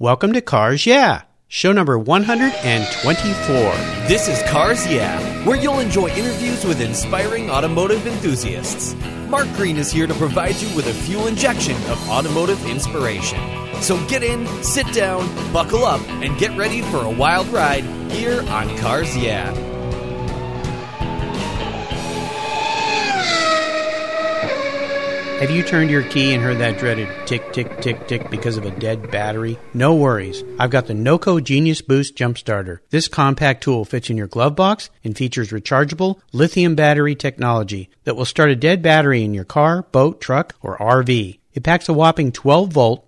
Welcome to Cars Yeah, show number 124. This is Cars Yeah, where you'll enjoy interviews with inspiring automotive enthusiasts. Mark Green is here to provide you with a fuel injection of automotive inspiration. So get in, sit down, buckle up, and get ready for a wild ride here on Cars Yeah. Have you turned your key and heard that dreaded tick, tick, tick, tick because of a dead battery? No worries. I've got the NOCO Genius Boost Jump Starter. This compact tool fits in your glove box and features rechargeable lithium battery technology that will start a dead battery in your car, boat, truck, or RV. It packs a whopping 12 volt,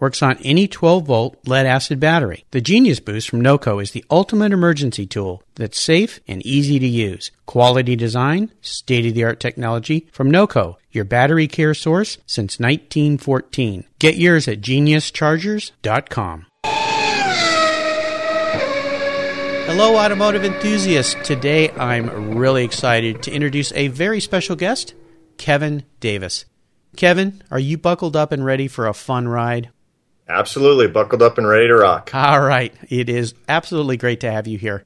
Works on any 12 volt lead acid battery. The Genius Boost from NOCO is the ultimate emergency tool that's safe and easy to use. Quality design, state of the art technology from NOCO, your battery care source since 1914. Get yours at geniuschargers.com. Hello, automotive enthusiasts. Today I'm really excited to introduce a very special guest, Kevin Davis. Kevin, are you buckled up and ready for a fun ride? Absolutely, buckled up and ready to rock. All right, it is absolutely great to have you here.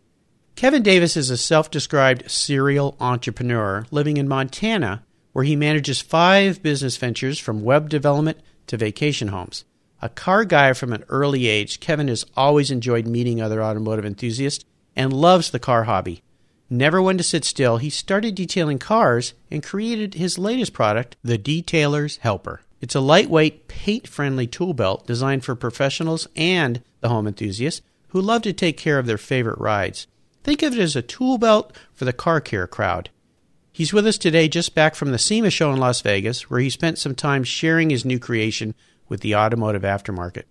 Kevin Davis is a self described serial entrepreneur living in Montana, where he manages five business ventures from web development to vacation homes. A car guy from an early age, Kevin has always enjoyed meeting other automotive enthusiasts and loves the car hobby. Never one to sit still, he started detailing cars and created his latest product, the Detailer's Helper. It's a lightweight, paint friendly tool belt designed for professionals and the home enthusiasts who love to take care of their favorite rides. Think of it as a tool belt for the car care crowd. He's with us today just back from the SEMA show in Las Vegas, where he spent some time sharing his new creation with the automotive aftermarket.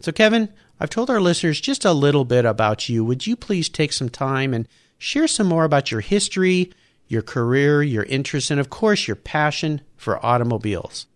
So, Kevin, I've told our listeners just a little bit about you. Would you please take some time and share some more about your history, your career, your interests, and of course, your passion for automobiles?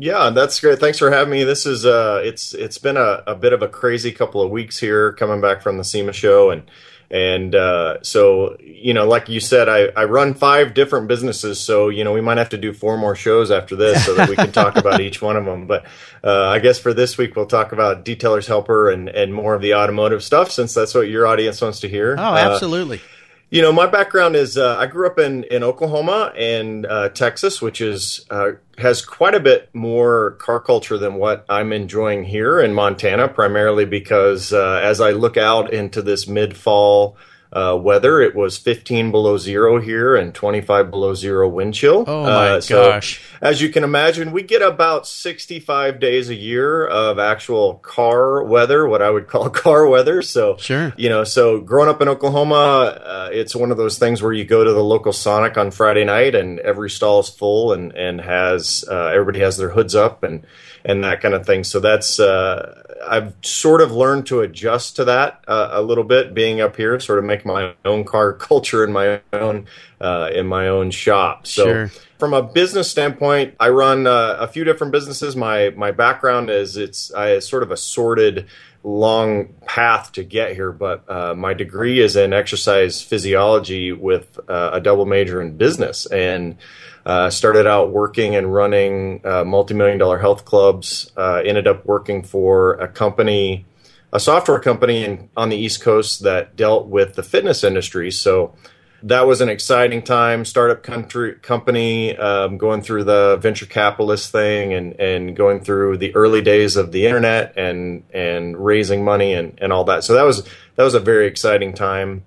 Yeah, that's great. Thanks for having me. This is uh it's it's been a, a bit of a crazy couple of weeks here coming back from the SEMA show and and uh, so, you know, like you said, I, I run five different businesses. So, you know, we might have to do four more shows after this so that we can talk about each one of them. But uh, I guess for this week, we'll talk about Detailer's Helper and, and more of the automotive stuff since that's what your audience wants to hear. Oh, absolutely. Uh, you know, my background is uh, I grew up in, in Oklahoma and uh, Texas, which is uh, has quite a bit more car culture than what I'm enjoying here in Montana. Primarily because uh, as I look out into this mid fall uh, weather. It was 15 below zero here and 25 below zero wind chill. Oh my uh, so gosh! As you can imagine, we get about 65 days a year of actual car weather, what I would call car weather. So sure, you know, so growing up in Oklahoma, uh, it's one of those things where you go to the local Sonic on Friday night and every stall is full and and has uh, everybody has their hoods up and and that kind of thing. So that's uh, I've sort of learned to adjust to that uh, a little bit, being up here, sort of make my own car culture in my own uh, in my own shop. So. Sure. From a business standpoint, I run uh, a few different businesses. My my background is it's I sort of a sorted long path to get here, but uh, my degree is in exercise physiology with uh, a double major in business and uh, started out working and running uh, multi-million dollar health clubs. Uh, ended up working for a company, a software company in, on the East Coast that dealt with the fitness industry. So that was an exciting time. Startup country company, um, going through the venture capitalist thing and and going through the early days of the internet and and raising money and and all that. So that was that was a very exciting time.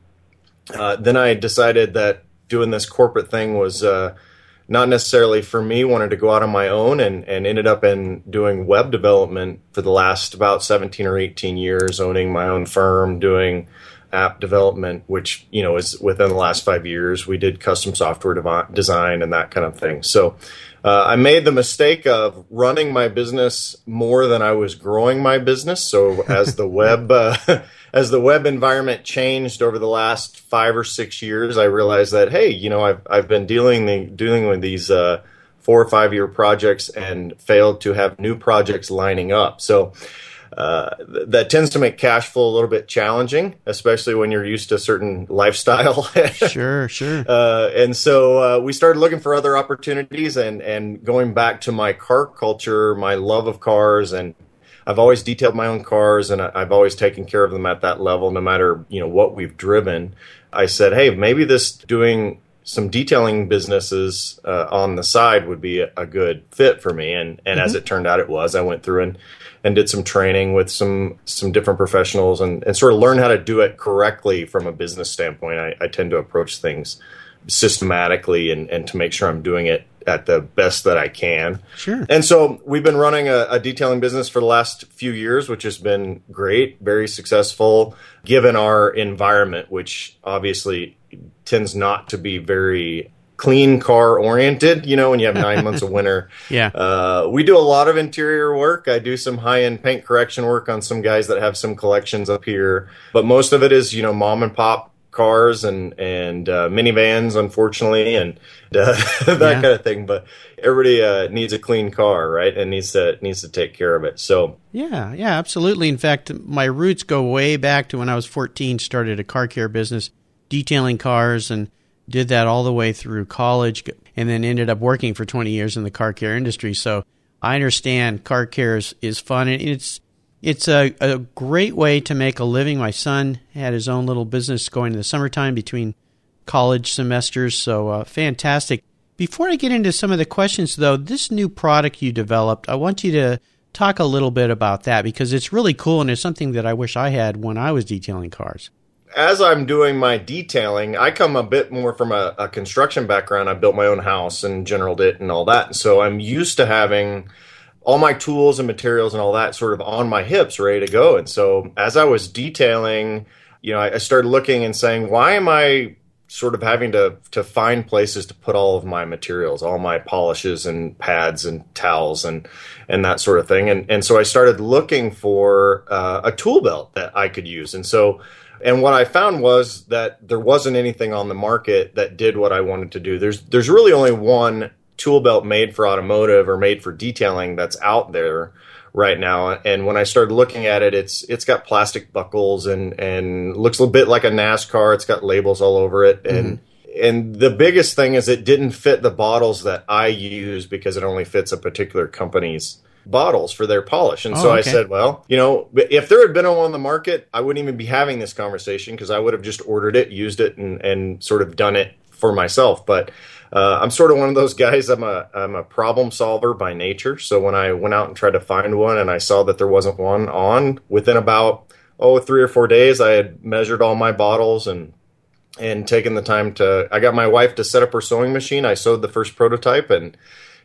Uh, then I decided that doing this corporate thing was uh, not necessarily for me, wanted to go out on my own and, and ended up in doing web development for the last about 17 or 18 years, owning my own firm, doing app development, which you know is within the last five years. We did custom software dev- design and that kind of thing. So uh, I made the mistake of running my business more than I was growing my business. So as the web uh, as the web environment changed over the last five or six years, I realized that hey, you know, I've I've been dealing the, dealing with these uh, four or five year projects and failed to have new projects lining up. So uh, that tends to make cash flow a little bit challenging, especially when you're used to a certain lifestyle. sure, sure. Uh, and so uh, we started looking for other opportunities, and and going back to my car culture, my love of cars, and I've always detailed my own cars, and I've always taken care of them at that level, no matter you know what we've driven. I said, hey, maybe this doing some detailing businesses uh, on the side would be a, a, good fit for me. And and mm-hmm. as it turned out, it was. I went through and and did some training with some some different professionals and, and sort of learn how to do it correctly from a business standpoint. I, I tend to approach things systematically and, and to make sure I'm doing it at the best that I can. Sure. And so we've been running a, a, detailing business for the last few years, which has been great, very successful, given our environment, which obviously tends not to be very clean car oriented. You know, when you have nine months of winter. Yeah. Uh, we do a lot of interior work. I do some high end paint correction work on some guys that have some collections up here, but most of it is you know mom and pop cars and and uh, minivans, unfortunately, and uh, that yeah. kind of thing. But everybody uh, needs a clean car, right? And needs to needs to take care of it. So yeah, yeah, absolutely. In fact, my roots go way back to when I was 14. Started a car care business, detailing cars, and did that all the way through college and then ended up working for 20 years in the car care industry. So I understand car care is, is fun and it's it's a, a great way to make a living. My son had his own little business going in the summertime between college semesters, so uh, fantastic. Before I get into some of the questions, though, this new product you developed, I want you to talk a little bit about that because it's really cool and it's something that I wish I had when I was detailing cars as I'm doing my detailing, I come a bit more from a, a, construction background. I built my own house and generaled it and all that. And so I'm used to having all my tools and materials and all that sort of on my hips, ready to go. And so as I was detailing, you know, I, I started looking and saying, why am I sort of having to to find places to put all of my materials, all my polishes and pads and towels and and that sort of thing. And and so I started looking for uh, a tool belt that I could use. And so and what I found was that there wasn't anything on the market that did what I wanted to do. There's there's really only one tool belt made for automotive or made for detailing that's out there right now. And when I started looking at it, it's it's got plastic buckles and and looks a little bit like a NASCAR. It's got labels all over it and. Mm-hmm. And the biggest thing is it didn't fit the bottles that I use because it only fits a particular company's bottles for their polish. And oh, so okay. I said, well, you know, if there had been one on the market, I wouldn't even be having this conversation because I would have just ordered it, used it, and, and sort of done it for myself. But uh, I'm sort of one of those guys. I'm a I'm a problem solver by nature. So when I went out and tried to find one, and I saw that there wasn't one on, within about oh three or four days, I had measured all my bottles and and taken the time to. I got my wife to set up her sewing machine. I sewed the first prototype and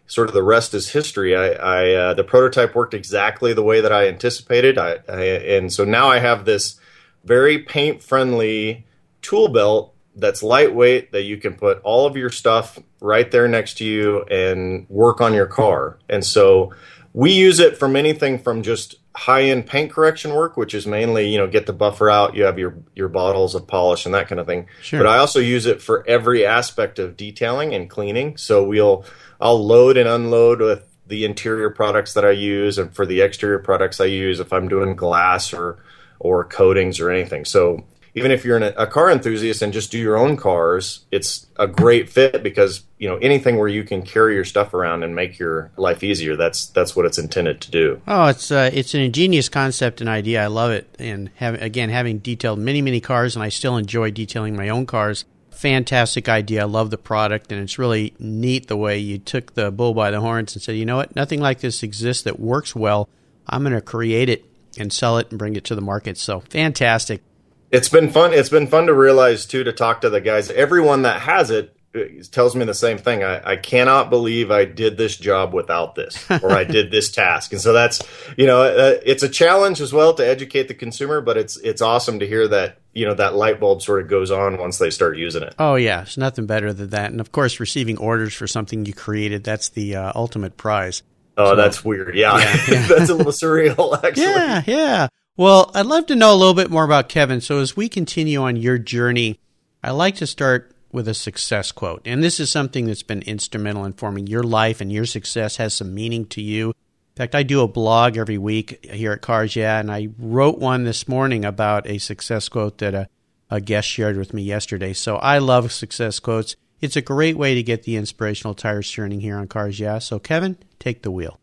sort of the rest is history. I, I uh, the prototype worked exactly the way that I anticipated. I, I and so now I have this very paint friendly tool belt that's lightweight that you can put all of your stuff right there next to you and work on your car. And so we use it from anything from just high end paint correction work, which is mainly, you know, get the buffer out, you have your, your bottles of polish and that kind of thing. Sure. But I also use it for every aspect of detailing and cleaning. So we'll I'll load and unload with the interior products that I use and for the exterior products I use if I'm doing glass or or coatings or anything. So even if you're a car enthusiast and just do your own cars, it's a great fit because you know anything where you can carry your stuff around and make your life easier. That's that's what it's intended to do. Oh, it's uh, it's an ingenious concept and idea. I love it. And have, again, having detailed many many cars, and I still enjoy detailing my own cars fantastic idea. I love the product, and it's really neat the way you took the bull by the horns and said, you know what, nothing like this exists that works well. I'm going to create it and sell it and bring it to the market. So fantastic. It's been fun. It's been fun to realize too to talk to the guys. Everyone that has it tells me the same thing. I, I cannot believe I did this job without this, or I did this task. And so that's, you know, uh, it's a challenge as well to educate the consumer, but it's it's awesome to hear that you know that light bulb sort of goes on once they start using it. Oh yeah, it's nothing better than that. And of course, receiving orders for something you created, that's the uh, ultimate prize. Oh, so, that's weird. Yeah, yeah, yeah. that's a little surreal, actually. Yeah, yeah. Well, I'd love to know a little bit more about Kevin. So as we continue on your journey, I like to start with a success quote. And this is something that's been instrumental in forming your life and your success has some meaning to you. In fact, I do a blog every week here at Cars Yeah, and I wrote one this morning about a success quote that a, a guest shared with me yesterday. So I love success quotes. It's a great way to get the inspirational tires churning here on Cars Yeah. So, Kevin, take the wheel.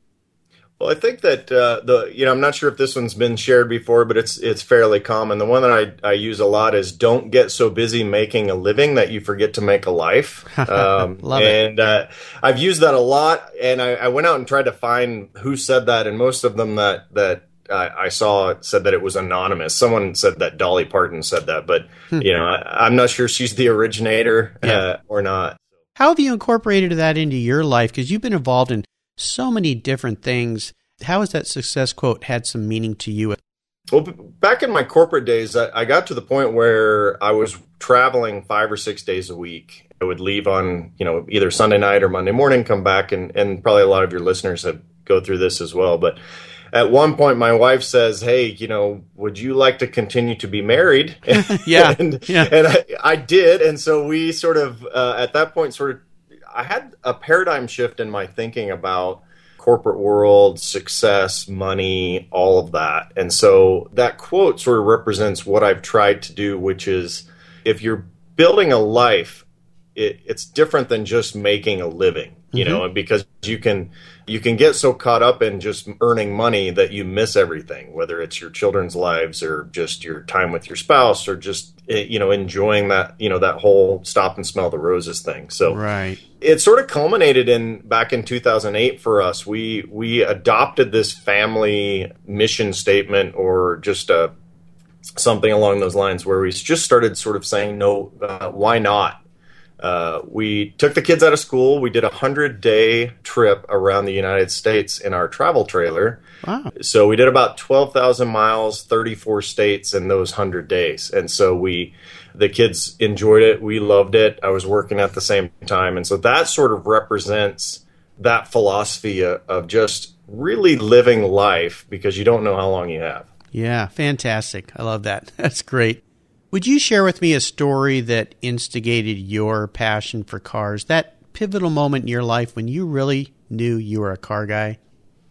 Well, I think that uh, the you know I'm not sure if this one's been shared before, but it's it's fairly common. The one that I, I use a lot is "Don't get so busy making a living that you forget to make a life." Um, Love it. And uh, I've used that a lot, and I, I, went out and tried to find who said that, and most of them that that I, I saw said that it was anonymous. Someone said that Dolly Parton said that, but hmm. you know I, am not sure she's the originator yeah. uh, or not. How have you incorporated that into your life? Because you've been involved in so many different things. How has that success quote had some meaning to you? Well, back in my corporate days, I got to the point where I was traveling five or six days a week. I would leave on, you know, either Sunday night or Monday morning, come back, and, and probably a lot of your listeners have go through this as well. But at one point, my wife says, "Hey, you know, would you like to continue to be married?" yeah, and, yeah. and I, I, did, and so we sort of uh, at that point sort of I had a paradigm shift in my thinking about corporate world, success, money, all of that. And so that quote sort of represents what I've tried to do, which is if you're building a life, it, it's different than just making a living, you mm-hmm. know, because you can you can get so caught up in just earning money that you miss everything, whether it's your children's lives or just your time with your spouse or just eh, you know enjoying that you know that whole stop and smell the roses thing. So right, it sort of culminated in back in 2008 for us. We we adopted this family mission statement or just a something along those lines where we just started sort of saying no, uh, why not? Uh, we took the kids out of school. We did a hundred day trip around the United States in our travel trailer. Wow! So we did about twelve thousand miles, thirty four states in those hundred days, and so we, the kids enjoyed it. We loved it. I was working at the same time, and so that sort of represents that philosophy of, of just really living life because you don't know how long you have. Yeah, fantastic. I love that. That's great. Would you share with me a story that instigated your passion for cars? That pivotal moment in your life when you really knew you were a car guy?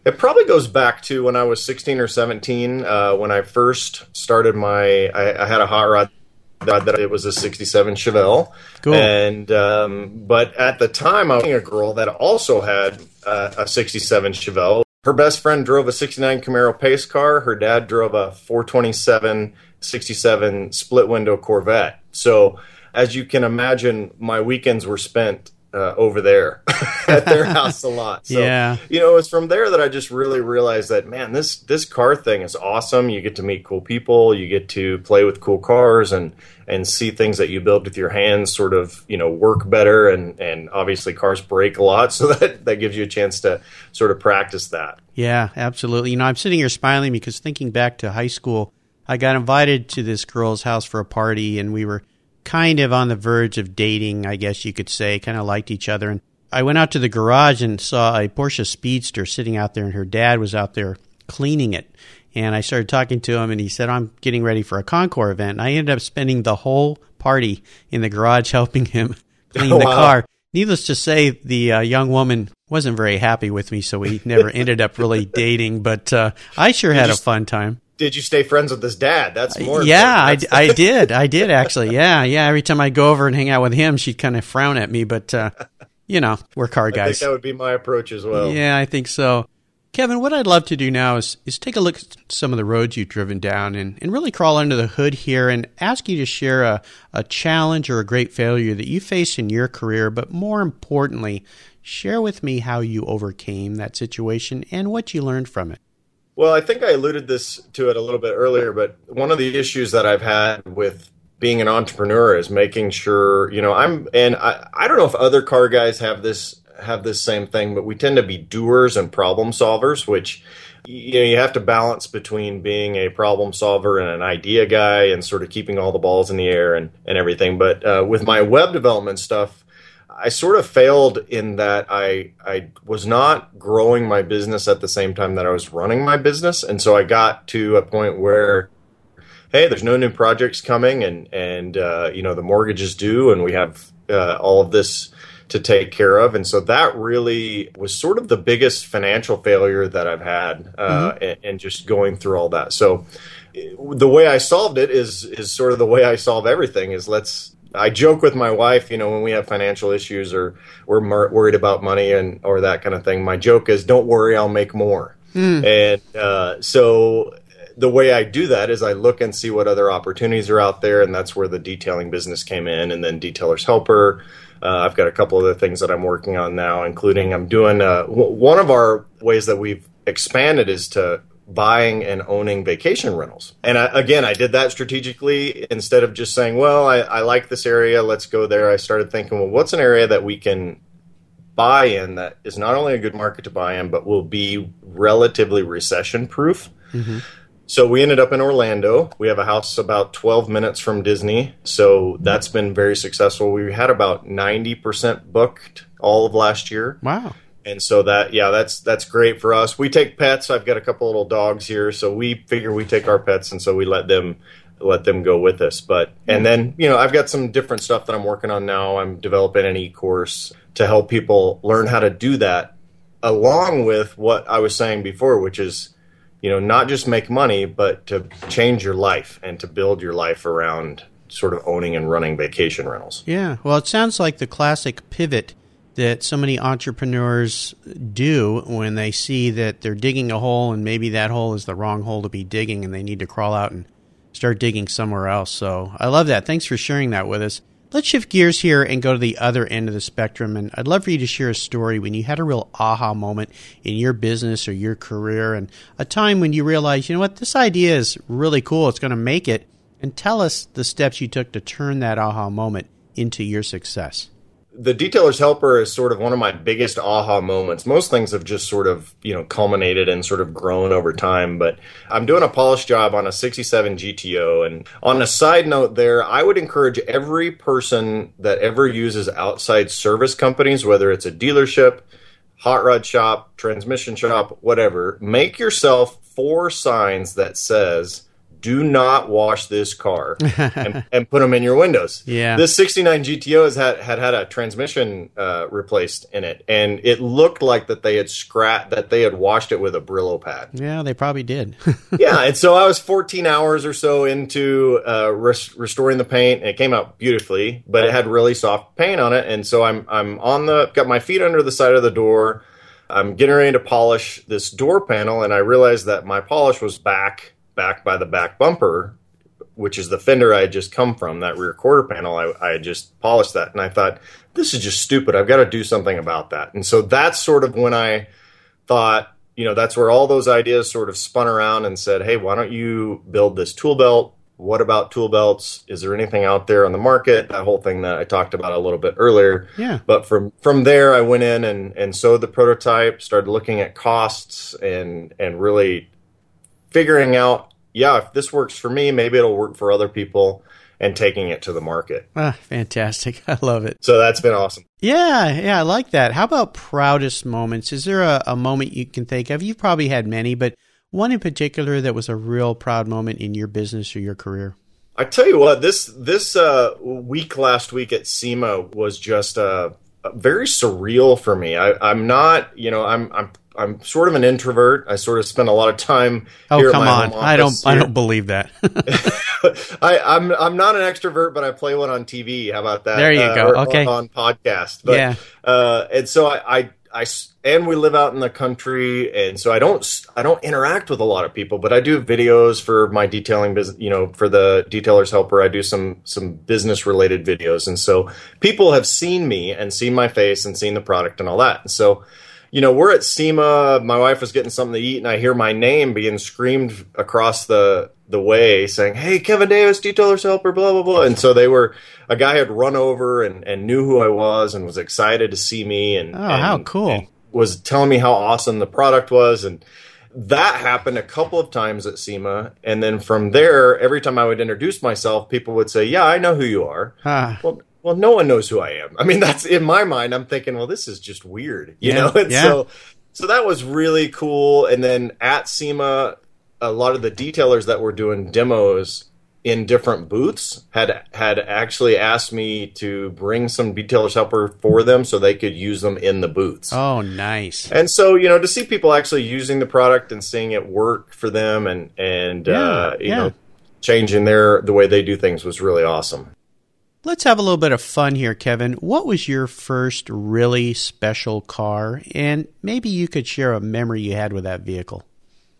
It probably goes back to when I was 16 or 17. Uh, when I first started my, I, I had a hot rod that it was a 67 Chevelle. Cool. And, um, but at the time, I was a girl that also had uh, a 67 Chevelle. Her best friend drove a 69 Camaro pace car. Her dad drove a 427 67 split window Corvette. So, as you can imagine, my weekends were spent uh, over there at their house a lot. So, yeah. you know, it's from there that I just really realized that man, this this car thing is awesome. You get to meet cool people, you get to play with cool cars, and and see things that you build with your hands sort of you know work better. And and obviously cars break a lot, so that that gives you a chance to sort of practice that. Yeah, absolutely. You know, I'm sitting here smiling because thinking back to high school I got invited to this girl's house for a party, and we were kind of on the verge of dating, I guess you could say, kind of liked each other. And I went out to the garage and saw a Porsche Speedster sitting out there, and her dad was out there cleaning it. And I started talking to him, and he said, I'm getting ready for a Concours event. And I ended up spending the whole party in the garage helping him clean the car. Needless to say, the uh, young woman wasn't very happy with me, so we never ended up really dating. But uh, I sure had a fun time did you stay friends with his dad? That's more. Yeah, I, I did. I did actually. Yeah, yeah. Every time I go over and hang out with him, she'd kind of frown at me. But uh, you know, we're car guys. that would be my approach as well. Yeah, I think so. Kevin, what I'd love to do now is is take a look at some of the roads you've driven down and, and really crawl under the hood here and ask you to share a, a challenge or a great failure that you faced in your career, but more importantly, share with me how you overcame that situation and what you learned from it. Well, I think I alluded this to it a little bit earlier, but one of the issues that I've had with being an entrepreneur is making sure you know I'm and I I don't know if other car guys have this have this same thing, but we tend to be doers and problem solvers, which you know you have to balance between being a problem solver and an idea guy and sort of keeping all the balls in the air and and everything. But uh, with my web development stuff. I sort of failed in that I I was not growing my business at the same time that I was running my business, and so I got to a point where hey, there's no new projects coming, and and uh, you know the mortgage is due, and we have uh, all of this to take care of, and so that really was sort of the biggest financial failure that I've had, uh, mm-hmm. and, and, just going through all that. So the way I solved it is is sort of the way I solve everything. Is let's I joke with my wife, you know, when we have financial issues or we're mar- worried about money and or that kind of thing. My joke is, "Don't worry, I'll make more." Mm. And uh, so the way I do that is I look and see what other opportunities are out there, and that's where the detailing business came in, and then Detailer's Helper. Uh, I've got a couple of other things that I'm working on now, including I'm doing uh, w- one of our ways that we've expanded is to buying and owning vacation rentals. And I, again, I did that strategically instead of just saying, well, I, I like this area, let's go there. I started thinking, well, what's an area that we can buy in that is not only a good market to buy in, but will be relatively recession proof. Mm-hmm. So we ended up in Orlando. We have a house about 12 minutes from Disney. So that's been very successful. We had about 90% booked all of last year. Wow. And so that yeah, that's that's great for us. We take pets. I've got a couple little dogs here, so we figure we take our pets and so we let them let them go with us. But and then, you know, I've got some different stuff that I'm working on now. I'm developing an e-course to help people learn how to do that along with what I was saying before, which is you know, not just make money, but to change your life and to build your life around sort of owning and running vacation rentals. Yeah. Well, it sounds like the classic pivot that so many entrepreneurs do when they see that they're digging a hole and maybe that hole is the wrong hole to be digging and they need to crawl out and start digging somewhere else. So I love that. Thanks for sharing that with us. Let's shift gears here and go to the other end of the spectrum. And I'd love for you to share a story when you had a real aha moment in your business or your career and a time when you realized, you know what, this idea is really cool. It's going to make it. And tell us the steps you took to turn that aha moment into your success the detailer's helper is sort of one of my biggest aha moments. Most things have just sort of, you know, culminated and sort of grown over time, but I'm doing a polish job on a 67 GTO. And on a side note there, I would encourage every person that ever uses outside service companies, whether it's a dealership, hot rod shop, transmission shop, whatever, make yourself four signs that says, do not wash this car and, and, put them in your windows. Yeah. This 69 GTO has had, had had a transmission uh, replaced in it, and it looked like that they had scratched, that they had washed it with a Brillo pad. Yeah, they probably did. yeah, and so I was 14 hours or so into uh, res- restoring the paint, and it came out beautifully, but it had really soft paint on it, and so I'm I'm on the got my feet under the side of the door. I'm getting ready to polish this door panel, and I realized that my polish was back back by the back bumper, which is the fender I had just come from, that rear quarter panel. I, I had just polished that, and I thought, this is just stupid. I've got to do something about that. And so that's sort of when I thought, you know, that's where all those ideas sort of spun around and said, hey, why don't you build this tool belt? What about tool belts? Is there anything out there on the market? That whole thing that I talked about a little bit earlier. Yeah. But from from there, I went in and and sewed the prototype, started looking at costs, and and really figuring out, yeah, if this works for me, maybe it'll work for other people and taking it to the market. Ah, fantastic. I love it. So that's been awesome. Yeah, yeah, I like that. How about proudest moments? Is there a, a moment you can think of? You've probably had many, but one in particular that was a real proud moment in your business or your career? I tell you what, this this uh, week last week at SEMA was just uh, very surreal for me. I, am not, you know, I'm I'm I'm sort of an introvert. I sort of spend a lot of time. Oh come on! I don't. Here. I don't believe that. I, am I'm, I'm not an extrovert, but I play one on TV. How about that? There you uh, go. Okay. On podcast. But, yeah. Uh, and so I, I I and we live out in the country, and so I don't I don't interact with a lot of people, but I do videos for my detailing business. You know, for the detailer's helper, I do some some business related videos, and so people have seen me and seen my face and seen the product and all that. And so you know, we're at SEMA. My wife was getting something to eat, and I hear my name being screamed across the the way saying, Hey, Kevin Davis, detailer's helper, blah, blah, blah. And so they were, a guy had run over and, and knew who I was and was excited to see me. And, Oh, and- how cool. was telling me how awesome the product was. And that happened a couple of times at SEMA. And then from there, every time I would introduce myself, people would say, Yeah, I know who you are. Ah, Well, well, no one knows who I am. I mean, that's in my mind. I'm thinking, well, this is just weird, you Yeah, know. And yeah. so, so that was really cool. And then at SEMA, a lot of the detailers that were doing demos in different booths had had actually asked me to bring some detailers helper for them so they could use them in the booths. oh, nice. And so, you know, to see people actually using the product and seeing it work for them and and uh, you yeah. know, changing their the way they do things was really awesome. Let's have a little bit of fun here, Kevin. What was your first really special car? And maybe you could share a memory you had with that vehicle.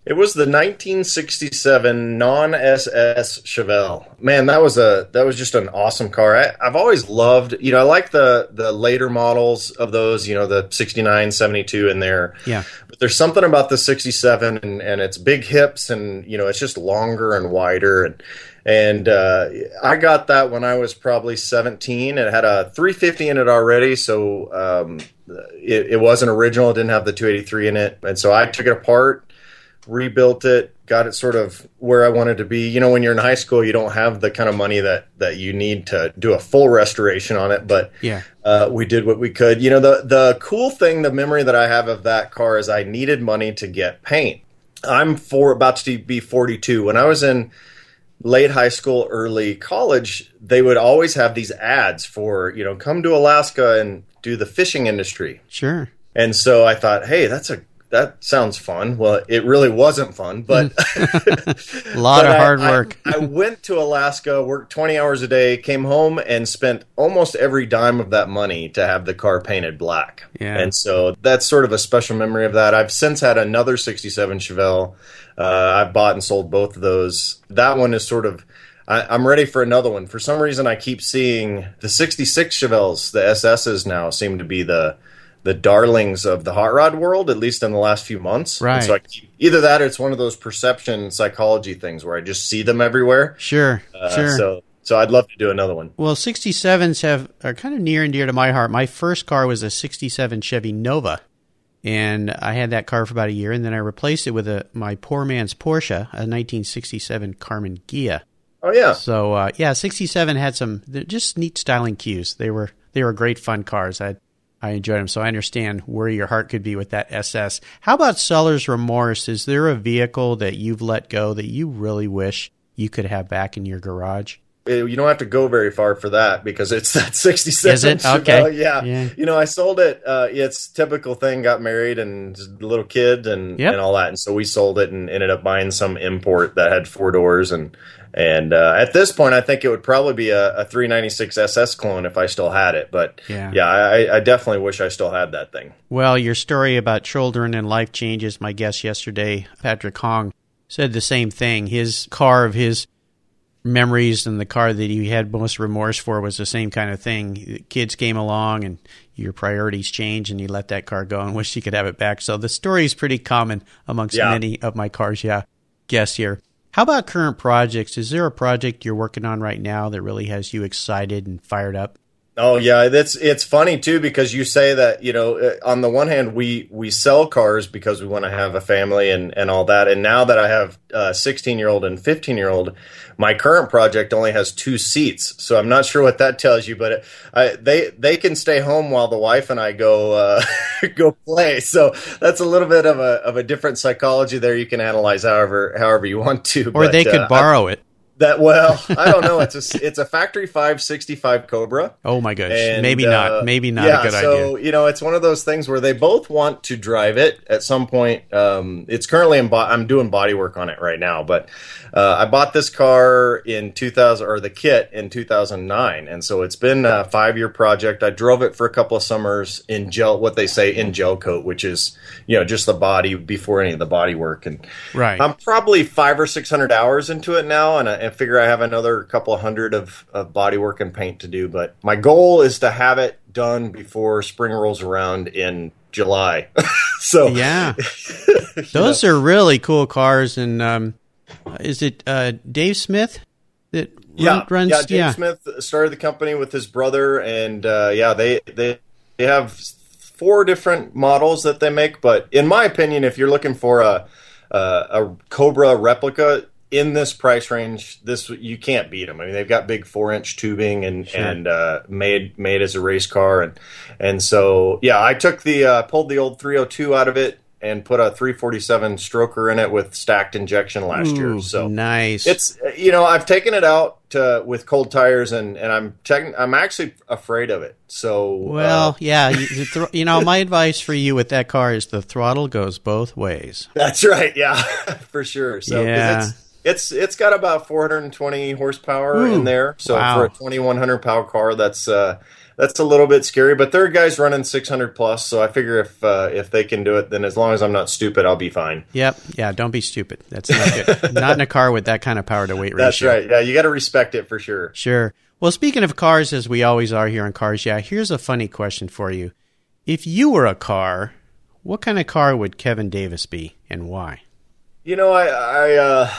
It was the 1967 non-SS Chevelle. Man, that was a that was just an awesome car. I, I've always loved, you know, I like the the later models of those, you know, the 69, 72 in there. Yeah. But there's something about the 67 and and its big hips and you know, it's just longer and wider and and uh, I got that when I was probably 17. It had a 350 in it already, so um, it, it wasn't original. It didn't have the 283 in it, and so I took it apart rebuilt it, got it sort of where I wanted to be. You know, when you're in high school, you don't have the kind of money that that you need to do a full restoration on it, but Yeah. uh, we did what we could. You know, the the cool thing, the memory that I have of that car is I needed money to get paint. I'm for about to be 42. When I was in late high school, early college, they would always have these ads for you know come to Alaska and do the fishing industry. Sure. And so I thought, hey, that's a that sounds fun. Well, it really wasn't fun, but A lot but of hard I- work. I, went to Alaska, worked 20 hours a day, came home and spent almost every dime of that money to have the car painted black. Yeah. And so that's sort of a special memory of that. I've since had another 67 Chevelle. Uh, I've bought and sold both of those. That one is sort of. I, I'm ready for another one. For some reason, I keep seeing the 66 Chevelles, the SSs now seem to be the the darlings of the hot rod world, at least in the last few months. And Right. so keep, either that or it's one of those perception psychology things where I just see them everywhere. Sure. Uh, sure. So so I'd love to do another one. Well, 67s have are kind of near and dear to my heart. My first car was a 67 Chevy Nova. And I had that car for about a year, and then I replaced it with a my poor man's Porsche, a 1967 Karmann Ghia. Oh yeah. So uh, yeah, 67 had some they're just neat styling cues. They were they were great fun cars. I I enjoyed them. So I understand where your heart could be with that SS. How about seller's remorse? Is there a vehicle that you've let go that you really wish you could have back in your garage? Uh, You don't have to go very far for that because it's that 67. Is it? Chevelle. Okay. Yeah. Yeah. You know, I sold it. Uh, it's typical thing. Got married and little kid and, Yep. and all that. And so we sold it and ended up buying some import that had four doors. And and uh, at this point, I think it would probably be a, a 396 SS clone if I still had it. But Yeah. yeah, I, I definitely wish I still had that thing. Well, your story about children and life changes. My guest yesterday, Patrick Hong, said the same thing. His car of his memories and the car that he had most remorse for was the same kind of thing. Kids came along and your priorities changed, and you let that car go and wish you could have it back. So the story is pretty common amongst Yeah. many of my cars. Yeah, Guess here. How about current projects? Is there a project you're working on right now that really has you excited and fired up? Oh yeah, that's it's funny too because you say that you know uh, on the one hand we we sell cars because we want to have a family and and all that, and now that I have a 16 year old and 15 year old, my current project only has two seats, so I'm not sure what that tells you, but it, I, they they can stay home while the wife and I go uh, go play. So that's a little bit of a of a different psychology there. You can analyze however however you want to, Or but, they could uh, borrow it. That. Well, I don't know. It's a it's a factory 565 Cobra. Oh my gosh, And, maybe uh, not. Maybe not yeah, a good so, idea. you know, it's one of those things where they both want to drive it at some point. Um, it's currently in. Bo- I'm doing body work on it right now, but uh, I bought this car in 2000 or the kit in 2009, and so it's been a five year project. I drove it for a couple of summers in gel, what they say in gel coat, which is you know just the body before any of the body work, and Right. I'm probably five or six hundred hours into it now, and I, I figure I have another couple hundred of, of body work and paint to do. But my goal is to have it done before spring rolls around in July. so yeah. Those are really cool cars, and um, is it uh, Dave Smith that yeah, run, runs? Yeah, Dave Smith started the company with his brother, and uh, yeah, they they they have four different models that they make. But in my opinion, if you're looking for a a, a Cobra replica, in this price range, this you can't beat them. I mean, they've got big four inch tubing and sure. and uh, made made as a race car, and and so yeah, I took the uh, pulled the old 302 out of it and put a 347 stroker in it with stacked injection last Ooh, year. So nice. It's you know I've taken it out to, with cold tires and and I'm checking. I'm actually afraid of it. So well, uh, yeah, you, you, know my advice for you with that car is the throttle goes both ways. That's right. Yeah, for sure. So yeah. It's, it's it's got about 420 horsepower Ooh, in there. So wow. for a 2100 pound car, that's uh, that's a little bit scary. But there are guys running 600 plus, so I figure if uh, if they can do it, then as long as I'm not stupid, I'll be fine. Yep. Yeah. Don't be stupid. That's not good. not in a car with that kind of power to weight ratio. That's right. Yeah. You got to respect it for sure. Sure. Well, speaking of cars, as we always are here on Cars, yeah. Here's a funny question for you: If you were a car, what kind of car would Kevin Davis be, and why? You know, I I uh,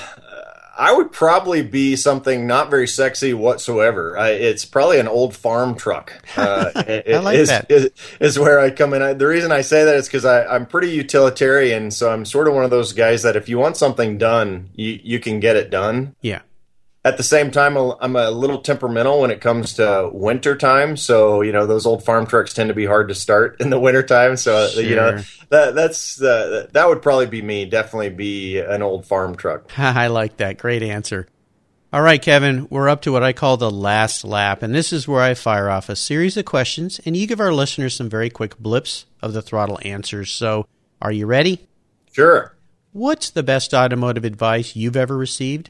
I would probably be something not very sexy whatsoever. I, it's probably an old farm truck. Uh, I like is, that. Is, is, where I come in. I, the reason I say that is because I'm pretty utilitarian. So I'm sort of one of those guys that if you want something done, you, you can get it done. Yeah at the same time, I'm a little temperamental when it comes to winter time. So you know those old farm trucks tend to be hard to start in the winter time. So sure. you know that that's uh, that would probably be me. Definitely be an old farm truck. I like that. Great answer. All right, Kevin, we're up to what I call the last lap, and this is where I fire off a series of questions, and you give our listeners some very quick blips of the throttle answers. So, are you ready? Sure. What's the best automotive advice you've ever received?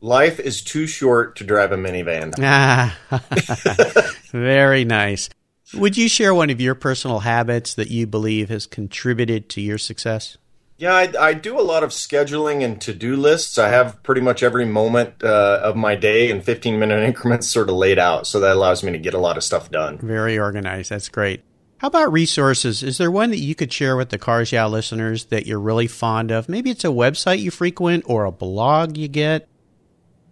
Life is too short to drive a minivan. Ah, very nice. Would you share one of your personal habits that you believe has contributed to your success? Yeah, I, I do a lot of scheduling and to do lists. I have pretty much every moment uh, of my day in 15 minute increments sort of laid out. So that allows me to get a lot of stuff done. Very organized. That's great. How about resources? Is there one that you could share with the Cars Yeah listeners that you're really fond of? Maybe it's a website you frequent or a blog you get.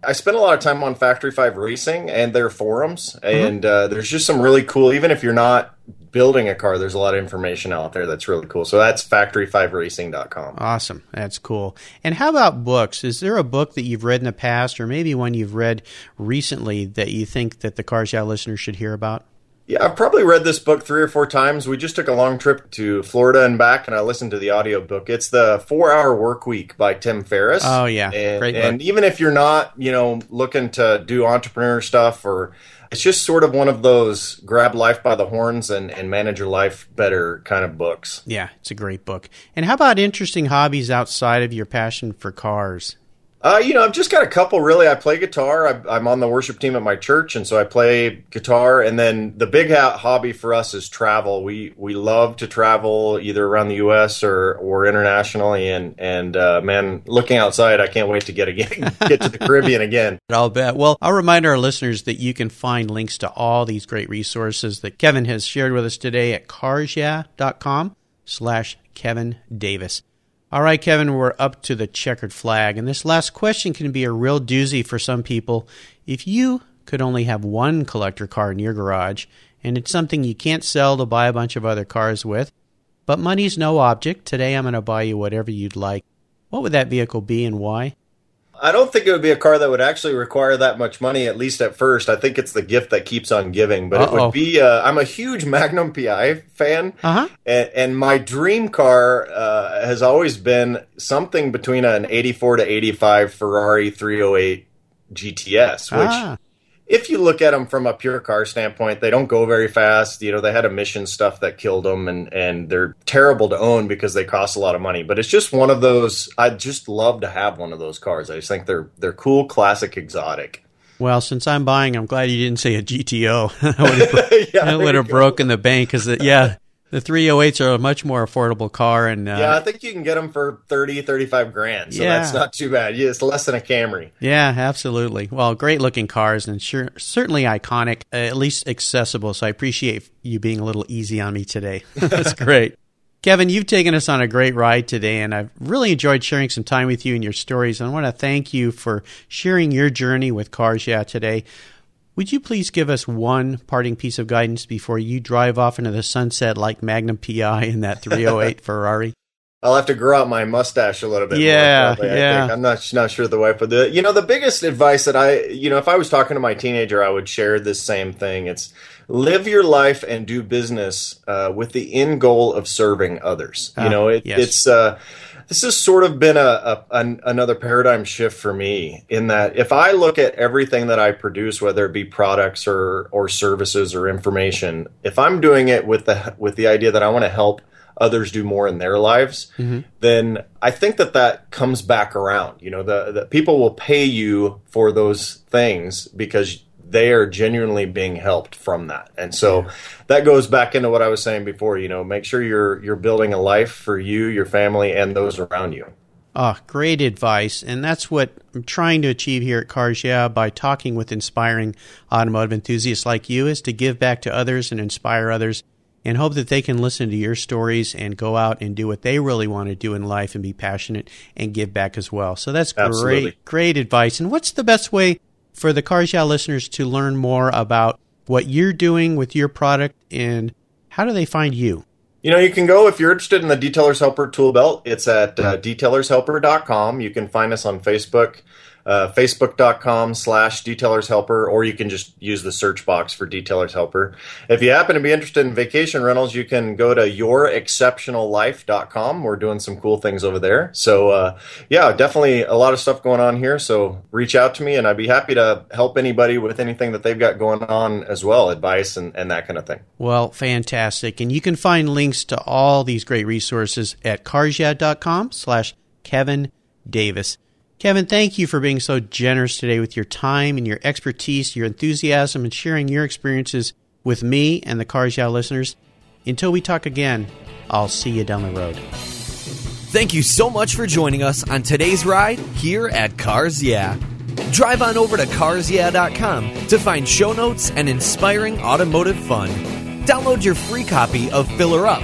I spent a lot of time on Factory Five Racing and their forums, mm-hmm. and uh, there's just some really cool. Even if you're not building a car, there's a lot of information out there that's really cool. So that's factory5racing.com. Awesome, that's cool. And how about books? Is there a book that you've read in the past, or maybe one you've read recently that you think that the Cars Yeah listeners should hear about? Yeah, I've probably read this book three or four times. We just took a long trip to Florida and back, and I listened to the audiobook. It's the Four Hour Work Week by Tim Ferriss. Oh yeah, and, great book. And even if you're not, you know, looking to do entrepreneur stuff, or it's just sort of one of those grab life by the horns and, and manage your life better kind of books. Yeah, it's a great book. And how about interesting hobbies outside of your passion for cars? Uh, you know, I've just got a couple. Really, I play guitar. I, am on the worship team at my church, and so I play guitar. And then the big hobby for us is travel. We we love to travel either around the U.S. or or internationally. And and uh, man, looking outside, I can't wait to get again get to the Caribbean again. I'll bet. Well, I'll remind our listeners that you can find links to all these great resources that Kevin has shared with us today at carsyeah.com slash Kevin Davis. All right, Kevin, we're up to the checkered flag. And this last question can be a real doozy for some people. If you could only have one collector car in your garage, and it's something you can't sell to buy a bunch of other cars with, but money's no object, today I'm going to buy you whatever you'd like. What would that vehicle be and why? I don't think it would be a car that would actually require that much money, at least at first. I think it's the gift that keeps on giving. But Uh-oh. it would be. Uh, I'm a huge Magnum PI fan, uh-huh. and, and, my dream car uh, has always been something between an 84 to 85 Ferrari 308 GTS, which. Ah if you look at them from a pure car standpoint, they don't go very fast. You know, they had emission stuff that killed them, and and they're terrible to own because they cost a lot of money. But it's just one of those. I just love to have one of those cars. I just think they're they're cool, classic, exotic. Well, since I'm buying, I'm glad you didn't say a GTO. I would have, yeah, would have broken the bank because yeah, the 308s are a much more affordable car, and uh, yeah, I think you can get them for 30, 35 grand. So yeah. that's not too bad. Yeah, it's less than a Camry. Yeah, absolutely. Well, great looking cars, and sure, certainly iconic, uh, at least accessible. So I appreciate you being a little easy on me today. that's great. Kevin, you've taken us on a great ride today, and I've really enjoyed sharing some time with you and your stories. And I want to thank you for sharing your journey with Cars Yeah today. Would you please give us one parting piece of guidance before you drive off into the sunset like Magnum PI in that 308 Ferrari? I'll have to grow out my mustache a little bit. Yeah, yeah. I am not not sure the way, but the you know the biggest advice that I you know if I was talking to my teenager, I would share this same thing. It's live your life and do business uh, with the end goal of serving others. you ah, know, it, yes. it's. Uh, this has sort of been a, a an, another paradigm shift for me in that if I look at everything that I produce, whether it be products or or services or information, if I'm doing it with the with the idea that I want to help others do more in their lives, mm-hmm. then I think that that comes back around. You know, the, the people will pay you for those things because they are genuinely being helped from that. And so yeah. that goes back into what I was saying before, you know, make sure you're you're building a life for you, your family and those around you. Oh, great advice. And that's what I'm trying to achieve here at Cars Yeah by talking with inspiring automotive enthusiasts like you is to give back to others and inspire others and hope that they can listen to your stories and go out and do what they really want to do in life and be passionate and give back as well. So that's Absolutely. great, great advice. And what's the best way for the Cars Yeah listeners to learn more about what you're doing with your product and how do they find you? You know, you can go if you're interested in the Detailers Helper tool belt. It's at uh, detailershelper.com. You can find us on Facebook uh, facebook.com slash detailers helper, or you can just use the search box for detailers helper. If you happen to be interested in vacation rentals, you can go to yourexceptionallife.com. We're doing some cool things over there. So, uh, yeah, definitely a lot of stuff going on here. So reach out to me and I'd be happy to help anybody with anything that they've got going on as well, advice and, and that kind of thing. Well, fantastic. And you can find links to all these great resources at carsyeah.com slash Kevin Davis. Kevin, thank you for being so generous today with your time and your expertise, your enthusiasm, and sharing your experiences with me and the Cars Yeah listeners. Until we talk again, I'll see you down the road. Thank you so much for joining us on today's ride here at Cars Yeah. Drive on over to carsyeah.com to find show notes and inspiring automotive fun. Download your free copy of Filler Up